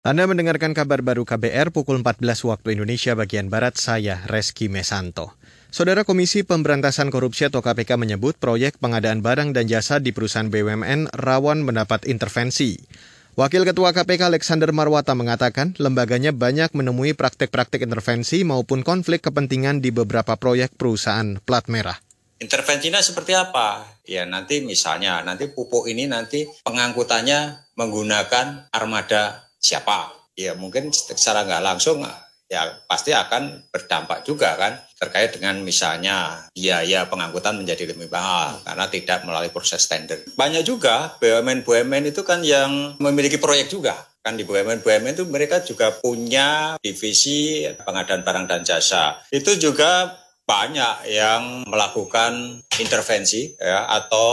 Anda mendengarkan kabar baru KBR pukul 14 waktu Indonesia bagian Barat, saya Reski Mesanto. Saudara Komisi Pemberantasan Korupsi atau KPK menyebut proyek pengadaan barang dan jasa di perusahaan BUMN rawan mendapat intervensi. Wakil Ketua KPK Alexander Marwata mengatakan lembaganya banyak menemui praktek-praktek intervensi maupun konflik kepentingan di beberapa proyek perusahaan plat merah. Intervensinya seperti apa? Ya nanti misalnya, nanti pupuk ini nanti pengangkutannya menggunakan armada siapa. Ya mungkin secara nggak langsung ya pasti akan berdampak juga kan terkait dengan misalnya biaya pengangkutan menjadi lebih mahal karena tidak melalui proses tender. Banyak juga BUMN-BUMN itu kan yang memiliki proyek juga kan di BUMN-BUMN itu mereka juga punya divisi pengadaan barang dan jasa. Itu juga banyak yang melakukan intervensi ya, atau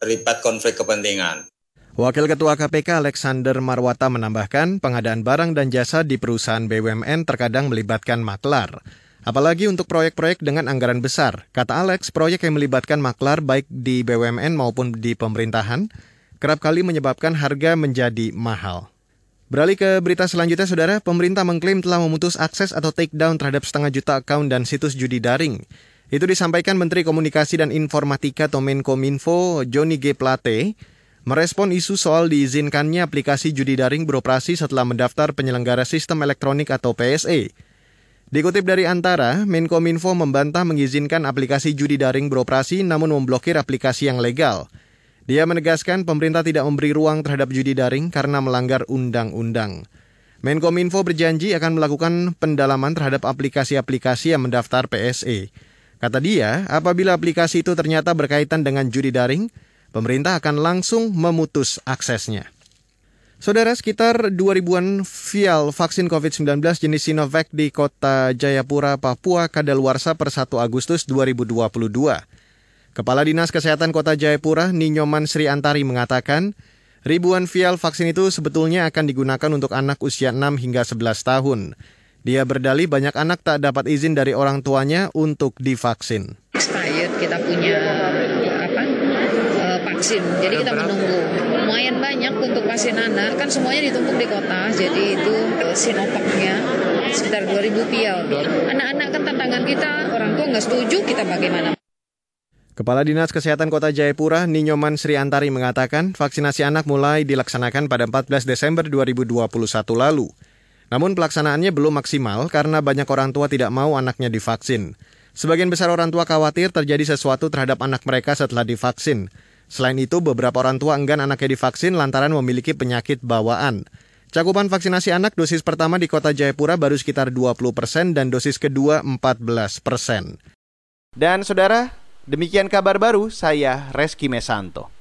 terlibat konflik kepentingan. Wakil Ketua KPK Alexander Marwata menambahkan pengadaan barang dan jasa di perusahaan BUMN terkadang melibatkan maklar. Apalagi untuk proyek-proyek dengan anggaran besar. Kata Alex, proyek yang melibatkan maklar baik di BUMN maupun di pemerintahan kerap kali menyebabkan harga menjadi mahal. Beralih ke berita selanjutnya, Saudara. Pemerintah mengklaim telah memutus akses atau take down terhadap setengah juta akun dan situs judi daring. Itu disampaikan Menteri Komunikasi dan Informatika atau Menkominfo Joni G. Plate merespon isu soal diizinkannya aplikasi judi daring beroperasi setelah mendaftar penyelenggara sistem elektronik atau PSE. Dikutip dari Antara, Menkominfo membantah mengizinkan aplikasi judi daring beroperasi namun memblokir aplikasi yang legal. Dia menegaskan pemerintah tidak memberi ruang terhadap judi daring karena melanggar undang-undang. Menkominfo berjanji akan melakukan pendalaman terhadap aplikasi-aplikasi yang mendaftar PSE. Kata dia, apabila aplikasi itu ternyata berkaitan dengan judi daring, pemerintah akan langsung memutus aksesnya. Saudara, sekitar 2.000-an vial vaksin COVID-19 jenis Sinovac di kota Jayapura, Papua kadaluarsa per 1 Agustus 2022. Kepala Dinas Kesehatan Kota Jayapura, Ninyoman Sri Antari mengatakan, ribuan vial vaksin itu sebetulnya akan digunakan untuk anak usia 6 hingga 11 tahun. Dia berdalih banyak anak tak dapat izin dari orang tuanya untuk divaksin. Expired, kita punya vaksin. Jadi kita menunggu. Lumayan banyak untuk pasien anak, kan semuanya ditumpuk di kota. Jadi itu eh, Sinopaknya sekitar 2000 pial. Anak-anak kan tantangan kita, orang tua nggak setuju, kita bagaimana? Kepala Dinas Kesehatan Kota Jayapura, Ninyoman Sri Antari mengatakan vaksinasi anak mulai dilaksanakan pada 14 Desember 2021 lalu. Namun pelaksanaannya belum maksimal karena banyak orang tua tidak mau anaknya divaksin. Sebagian besar orang tua khawatir terjadi sesuatu terhadap anak mereka setelah divaksin. Selain itu, beberapa orang tua enggan anaknya divaksin lantaran memiliki penyakit bawaan. Cakupan vaksinasi anak dosis pertama di kota Jayapura baru sekitar 20 persen dan dosis kedua 14 persen. Dan saudara, demikian kabar baru saya Reski Mesanto.